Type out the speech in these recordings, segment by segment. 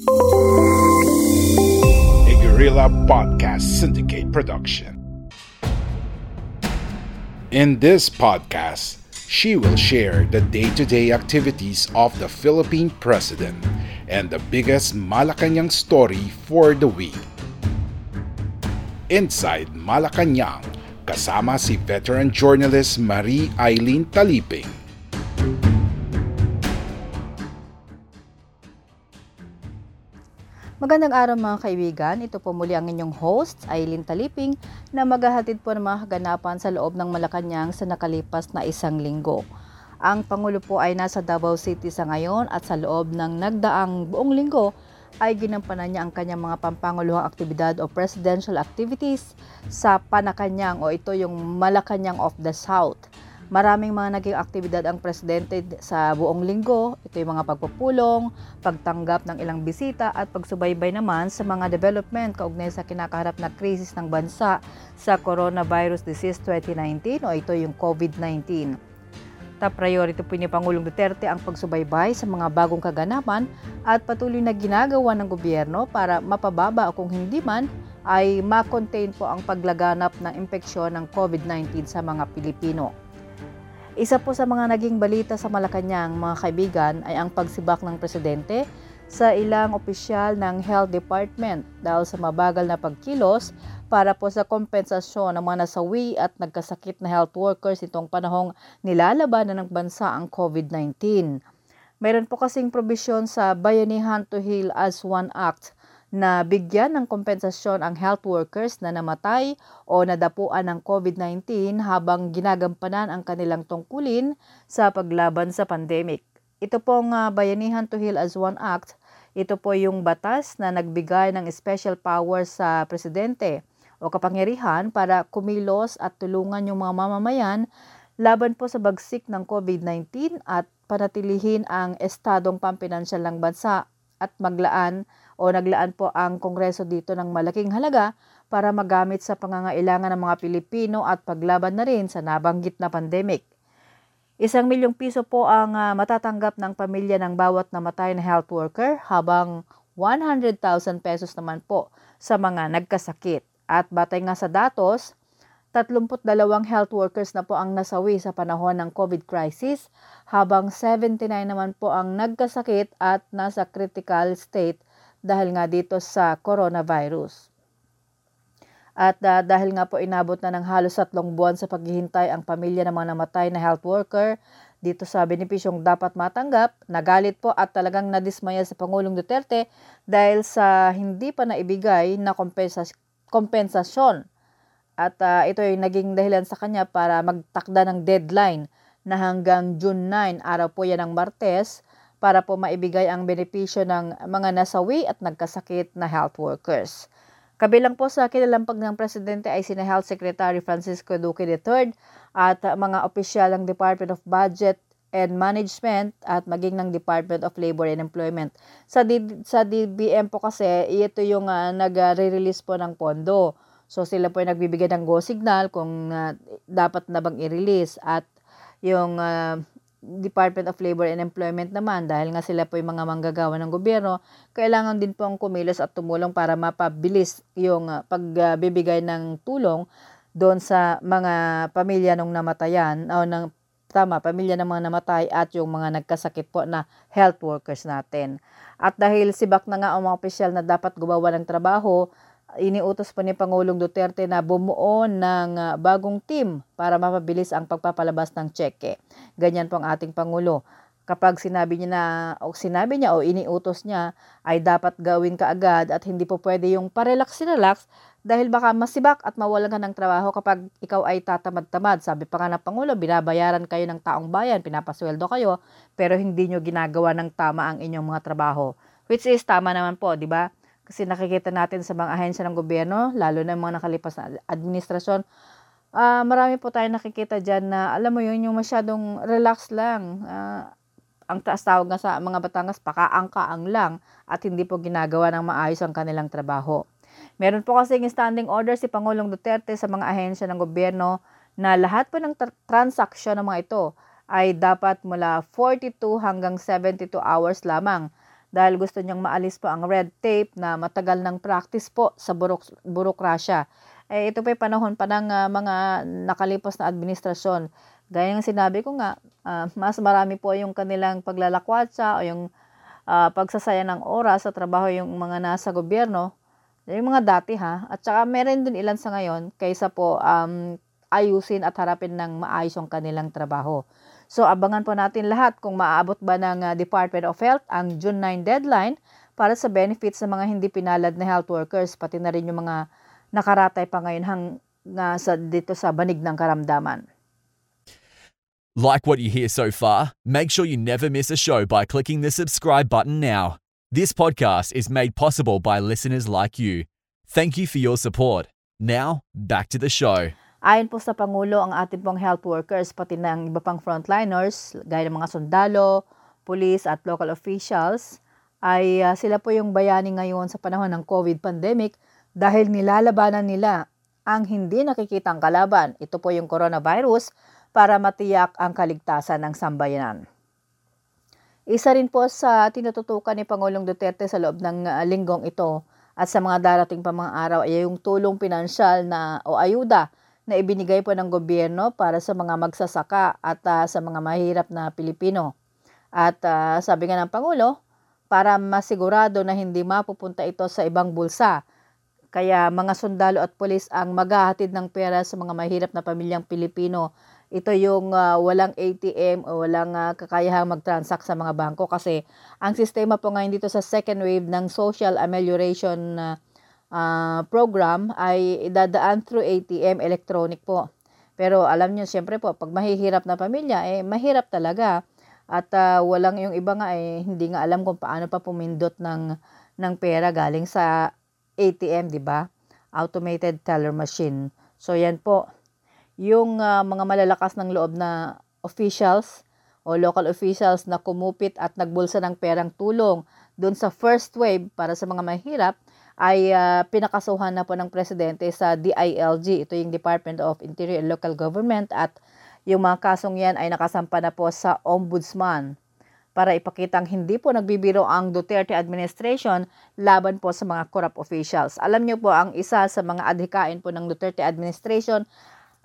A Guerrilla Podcast Syndicate production. In this podcast, she will share the day to day activities of the Philippine president and the biggest Malacanang story for the week. Inside Malacanang, kasama si veteran journalist Marie Eileen Taliping. Magandang araw mga kaibigan. Ito po muli ang inyong host, Aileen Taliping, na maghahatid po ng mga kaganapan sa loob ng Malacanang sa nakalipas na isang linggo. Ang Pangulo po ay nasa Davao City sa ngayon at sa loob ng nagdaang buong linggo ay ginampanan niya ang kanyang mga pampanguluhang aktibidad o presidential activities sa Panakanyang o ito yung Malacanang of the South. Maraming mga naging aktibidad ang presidente sa buong linggo. Ito yung mga pagpupulong, pagtanggap ng ilang bisita at pagsubaybay naman sa mga development kaugnay sa kinakaharap na krisis ng bansa sa Coronavirus Disease 2019 o ito yung COVID-19. Top priority po ni Pangulong Duterte ang pagsubaybay sa mga bagong kaganapan at patuloy na ginagawa ng gobyerno para mapababa o kung hindi man ay ma-contain po ang paglaganap ng impeksyon ng COVID-19 sa mga Pilipino. Isa po sa mga naging balita sa Malacanang, mga kaibigan, ay ang pagsibak ng presidente sa ilang opisyal ng Health Department dahil sa mabagal na pagkilos para po sa kompensasyon ng mga nasawi at nagkasakit na health workers itong panahong nilalabanan ng bansa ang COVID-19. Mayroon po kasing probisyon sa Bayanihan to Heal as One Act na bigyan ng kompensasyon ang health workers na namatay o nadapuan ng COVID-19 habang ginagampanan ang kanilang tungkulin sa paglaban sa pandemic. Ito pong uh, Bayanihan to Heal as One Act, ito po yung batas na nagbigay ng special power sa presidente o kapangyarihan para kumilos at tulungan yung mga mamamayan laban po sa bagsik ng COVID-19 at panatilihin ang estadong pampinansyal ng bansa at maglaan o naglaan po ang Kongreso dito ng malaking halaga para magamit sa pangangailangan ng mga Pilipino at paglaban na rin sa nabanggit na pandemic. Isang milyong piso po ang uh, matatanggap ng pamilya ng bawat namatay na health worker habang 100,000 pesos naman po sa mga nagkasakit. At batay nga sa datos, 32 health workers na po ang nasawi sa panahon ng COVID crisis habang 79 naman po ang nagkasakit at nasa critical state dahil nga dito sa coronavirus. At uh, dahil nga po inabot na ng halos tatlong buwan sa paghihintay ang pamilya ng mga namatay na health worker dito sa benepisyong dapat matanggap, nagalit po at talagang nadismaya sa Pangulong Duterte dahil sa hindi pa naibigay na kompensas- kompensasyon. At uh, ito ay naging dahilan sa kanya para magtakda ng deadline na hanggang June 9, araw po yan ng Martes, para po maibigay ang benepisyo ng mga nasawi at nagkasakit na health workers. Kabilang po sa kinalampag ng Presidente ay sina Health Secretary Francisco Duque III at mga opisyal ng Department of Budget and Management at maging ng Department of Labor and Employment. Sa, D- sa DBM po kasi, ito yung uh, nag-release po ng pondo. So sila po ay nagbibigay ng go signal kung uh, dapat na bang i-release at yung uh, Department of Labor and Employment naman dahil nga sila po yung mga manggagawa ng gobyerno, kailangan din po ang kumilos at tumulong para mapabilis yung uh, pagbibigay ng tulong doon sa mga pamilya ng namatayan o ng tama, pamilya ng mga namatay at yung mga nagkasakit po na health workers natin. At dahil sibak na nga ang mga opisyal na dapat gumawa ng trabaho, iniutos pa ni Pangulong Duterte na bumuo ng uh, bagong team para mapabilis ang pagpapalabas ng cheque. Ganyan po ang ating Pangulo. Kapag sinabi niya na o sinabi niya o iniutos niya ay dapat gawin kaagad at hindi po pwede yung parelax-relax dahil baka masibak at mawalan ka ng trabaho kapag ikaw ay tatamad-tamad. Sabi pa nga ng Pangulo, binabayaran kayo ng taong bayan, pinapasweldo kayo, pero hindi nyo ginagawa ng tama ang inyong mga trabaho Which is tama naman po, di ba? Kasi nakikita natin sa mga ahensya ng gobyerno, lalo na mga nakalipas na administrasyon, uh, marami po tayo nakikita dyan na, alam mo yun, yung masyadong relax lang. Uh, ang taas tawag nga sa mga Batangas, pakaangkaang lang at hindi po ginagawa ng maayos ang kanilang trabaho. Meron po kasing standing order si Pangulong Duterte sa mga ahensya ng gobyerno na lahat po ng tra- transaksyon ng mga ito ay dapat mula 42 hanggang 72 hours lamang dahil gusto niyang maalis po ang red tape na matagal ng practice po sa burok- burokrasya. Eh, ito pa panahon pa ng uh, mga nakalipas na administrasyon. Gaya ng sinabi ko nga, uh, mas marami po yung kanilang paglalakwatsa o yung uh, pagsasaya ng oras sa trabaho yung mga nasa gobyerno, yung mga dati ha, at saka meron din ilan sa ngayon kaysa po um, ayusin at harapin ng maayos yung kanilang trabaho. So abangan po natin lahat kung maaabot ba ng uh, Department of Health ang June 9 deadline para sa benefits ng mga hindi pinalad na health workers, pati na rin yung mga nakaratay pa ngayon hang, sa, dito sa banig ng karamdaman. Like what you hear so far? Make sure you never miss a show by clicking the subscribe button now. This podcast is made possible by listeners like you. Thank you for your support. Now, back to the show. Ayon po sa Pangulo, ang ating pong health workers, pati ng iba pang frontliners, gaya ng mga sundalo, police at local officials, ay uh, sila po yung bayani ngayon sa panahon ng COVID pandemic dahil nilalabanan nila ang hindi nakikitang kalaban. Ito po yung coronavirus para matiyak ang kaligtasan ng sambayanan. Isa rin po sa tinututukan ni Pangulong Duterte sa loob ng uh, linggong ito at sa mga darating pa mga araw ay yung tulong pinansyal na o ayuda na ibinigay po ng gobyerno para sa mga magsasaka at uh, sa mga mahirap na Pilipino. At uh, sabi nga ng Pangulo, para masigurado na hindi mapupunta ito sa ibang bulsa. Kaya mga sundalo at pulis ang maghahatid ng pera sa mga mahirap na pamilyang Pilipino. Ito yung uh, walang ATM o walang uh, kakayahang mag-transact sa mga bangko kasi ang sistema po ngayon dito sa second wave ng social amelioration uh, uh, program ay idadaan through ATM electronic po. Pero alam niyo siyempre po pag mahihirap na pamilya eh mahirap talaga at uh, walang yung iba nga eh hindi nga alam kung paano pa pumindot ng ng pera galing sa ATM, di ba? Automated teller machine. So yan po. Yung uh, mga malalakas ng loob na officials o local officials na kumupit at nagbulsa ng perang tulong doon sa first wave para sa mga mahirap, ay uh, pinakasuhan na po ng presidente sa DILG. Ito yung Department of Interior and Local Government at yung mga kasong yan ay nakasampa na po sa Ombudsman para ipakitang hindi po nagbibiro ang Duterte administration laban po sa mga corrupt officials. Alam niyo po ang isa sa mga adhikain po ng Duterte administration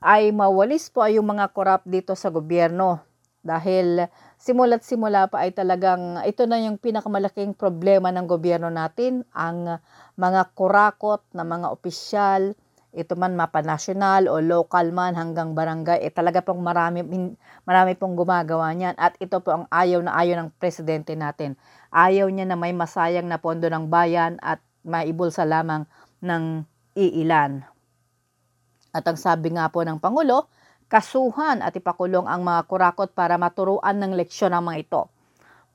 ay mawalis po ay yung mga corrupt dito sa gobyerno dahil simula't simula pa ay talagang ito na yung pinakamalaking problema ng gobyerno natin, ang mga kurakot na mga opisyal, ito man mapa national o local man hanggang barangay, eh talaga pong marami, marami pong gumagawa niyan. At ito po ang ayaw na ayaw ng presidente natin. Ayaw niya na may masayang na pondo ng bayan at maibulsa lamang ng iilan. At ang sabi nga po ng Pangulo, kasuhan at ipakulong ang mga kurakot para maturuan ng leksyon ang mga ito.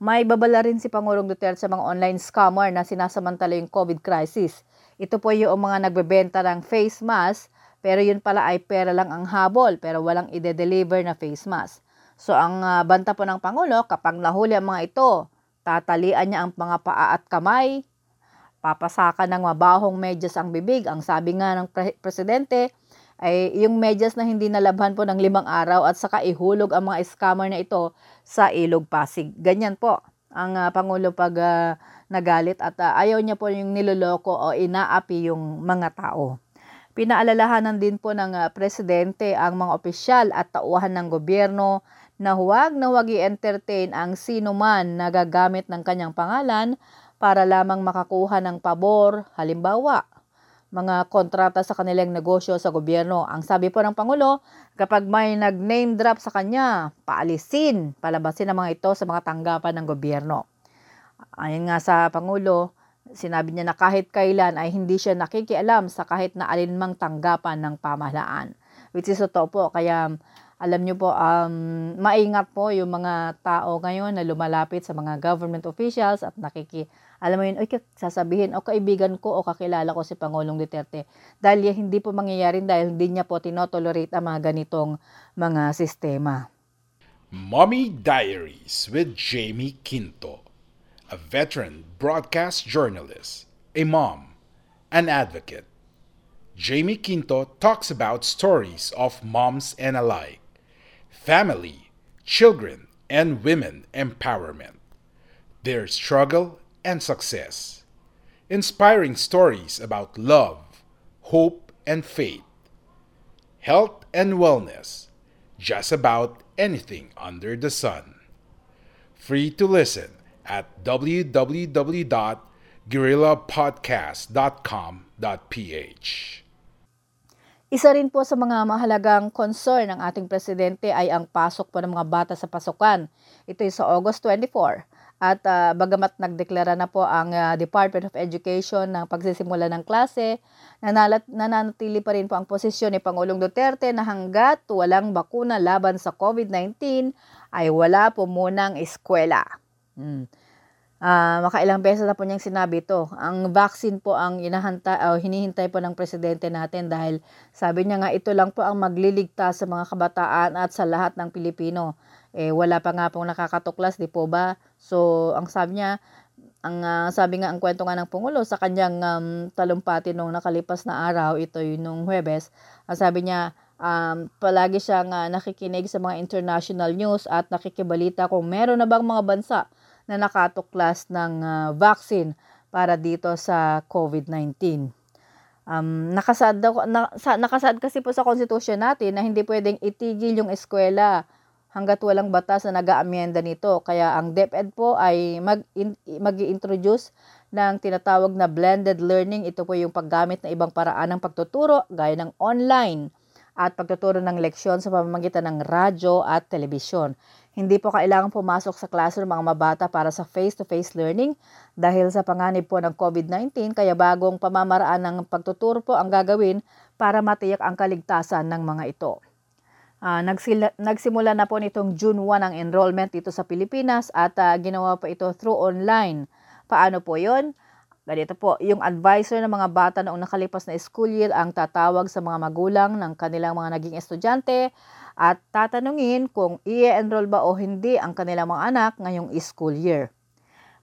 May babala rin si Pangulong Duterte sa mga online scammer na sinasamantala yung COVID crisis. Ito po yung mga nagbebenta ng face mask, pero yun pala ay pera lang ang habol, pero walang ide-deliver na face mask. So ang uh, banta po ng Pangulo, kapag nahuli ang mga ito, tatalian niya ang mga paa at kamay, papasakan ng mabahong medyas ang bibig. Ang sabi nga ng pre- presidente, ay yung medyas na hindi nalabhan po ng limang araw at saka ihulog ang mga scammer na ito sa ilog Pasig. Ganyan po ang uh, Pangulo pag uh, nagalit at uh, ayaw niya po yung niloloko o inaapi yung mga tao. Pinaalalahanan din po ng uh, presidente ang mga opisyal at tauhan ng gobyerno na huwag na huwag i-entertain ang sino man na gagamit ng kanyang pangalan para lamang makakuha ng pabor, halimbawa mga kontrata sa kanilang negosyo sa gobyerno. Ang sabi po ng Pangulo, kapag may nag-name drop sa kanya, paalisin, palabasin ang mga ito sa mga tanggapan ng gobyerno. Ayon nga sa Pangulo, sinabi niya na kahit kailan ay hindi siya nakikialam sa kahit na alinmang tanggapan ng pamahalaan. Which is totoo po, kaya alam nyo po, um, maingat po yung mga tao ngayon na lumalapit sa mga government officials at nakiki, alam mo yun, okay, sasabihin, o kaibigan ko o kakilala ko si Pangulong Duterte. Dahil hindi po mangyayari dahil hindi niya po tinotolerate ang mga ganitong mga sistema. Mommy Diaries with Jamie Quinto, a veteran broadcast journalist, a mom, an advocate. Jamie Quinto talks about stories of moms and alike family, children, and women empowerment, their struggle and success, inspiring stories about love, hope, and faith, health and wellness, just about anything under the sun. Free to listen at www.guerrillapodcast.com.ph. Isa rin po sa mga mahalagang concern ng ating presidente ay ang pasok po ng mga bata sa pasukan. Ito ay sa August 24. At uh, bagamat nagdeklara na po ang uh, Department of Education ng pagsisimula ng klase, nanalat, nananatili pa rin po ang posisyon ni Pangulong Duterte na hanggat walang bakuna laban sa COVID-19 ay wala po munang eskwela. Hmm. Uh, makailang beses na po niyang sinabi ito. Ang vaccine po ang inahanta, uh, hinihintay po ng presidente natin dahil sabi niya nga ito lang po ang magliligtas sa mga kabataan at sa lahat ng Pilipino. Eh, wala pa nga pong nakakatuklas, di po ba? So, ang sabi niya, ang uh, sabi nga ang kwento nga ng Pangulo sa kanyang um, talumpati nung nakalipas na araw, ito yung nung Huwebes, ang sabi niya, um, palagi siyang uh, nakikinig sa mga international news at nakikibalita kung meron na bang mga bansa na nakatuklas ng uh, vaccine para dito sa COVID-19. Um, nakasad, daw, na, sa, nakasad kasi po sa konstitusyon natin na hindi pwedeng itigil yung eskwela hanggat walang batas na nag-aamyenda nito. Kaya ang DepEd po ay mag, in, mag-introduce ng tinatawag na blended learning. Ito po yung paggamit ng ibang paraan ng pagtuturo gaya ng online at pagtuturo ng leksyon sa pamamagitan ng radyo at telebisyon. Hindi po kailangan pumasok sa classroom mga mabata para sa face-to-face learning dahil sa panganib po ng COVID-19 kaya bagong pamamaraan ng pagtuturo po ang gagawin para matiyak ang kaligtasan ng mga ito. Uh, nagsila, nagsimula na po nitong June 1 ang enrollment dito sa Pilipinas at uh, ginawa po ito through online. Paano po yon? Ganito po, yung advisor ng mga bata noong nakalipas na school year ang tatawag sa mga magulang ng kanilang mga naging estudyante at tatanungin kung i-enroll ba o hindi ang kanilang mga anak ngayong school year.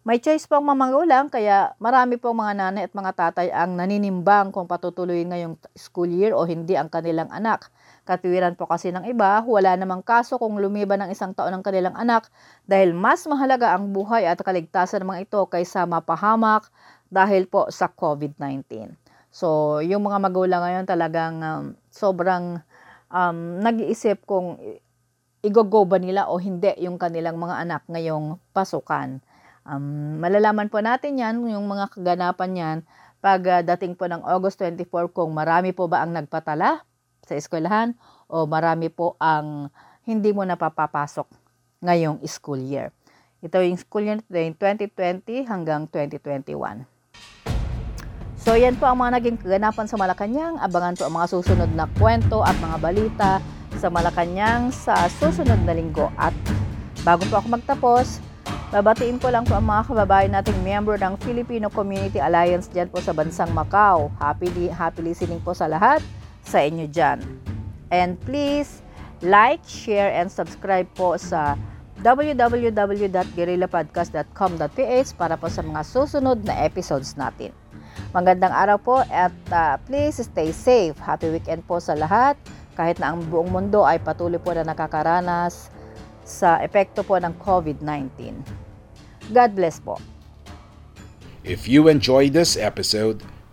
May choice pong mga magulang kaya marami pong mga nanay at mga tatay ang naninimbang kung patutuloy ngayong school year o hindi ang kanilang anak. Katwiran po kasi ng iba, wala namang kaso kung lumiban ng isang taon ng kanilang anak dahil mas mahalaga ang buhay at kaligtasan ng mga ito kaysa mapahamak dahil po sa COVID-19. So, yung mga magulang ngayon talagang um, sobrang um, nag-iisip kung igogo ba nila o hindi yung kanilang mga anak ngayong pasukan. Um, malalaman po natin yan, yung mga kaganapan yan, pag uh, dating po ng August 24 kung marami po ba ang nagpatala sa eskwelahan o marami po ang hindi mo napapapasok ngayong school year. Ito yung school year 2020 hanggang 2021. So yan po ang mga naging kaganapan sa Malacanang. Abangan po ang mga susunod na kwento at mga balita sa Malacanang sa susunod na linggo. At bago po ako magtapos, babatiin ko lang po ang mga kababayan nating member ng Filipino Community Alliance dyan po sa bansang Macau. Happy, happy listening po sa lahat sa inyo dyan. And please, like, share, and subscribe po sa www.guerrillapodcast.com.ph para po sa mga susunod na episodes natin. Magandang araw po at uh, please stay safe. Happy weekend po sa lahat. Kahit na ang buong mundo ay patuloy po na nakakaranas sa epekto po ng COVID-19. God bless po. If you enjoyed this episode,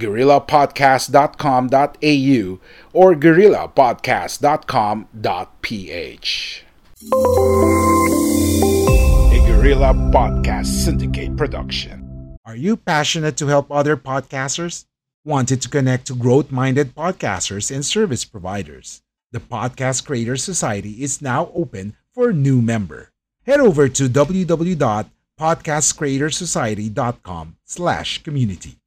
guerrillapodcast.com.au or guerrillapodcast.com.ph. A Guerrilla Podcast Syndicate production. Are you passionate to help other podcasters? Wanted to connect to growth minded podcasters and service providers? The Podcast Creators Society is now open for a new member. Head over to www.podcastcreatorsociety.com slash community.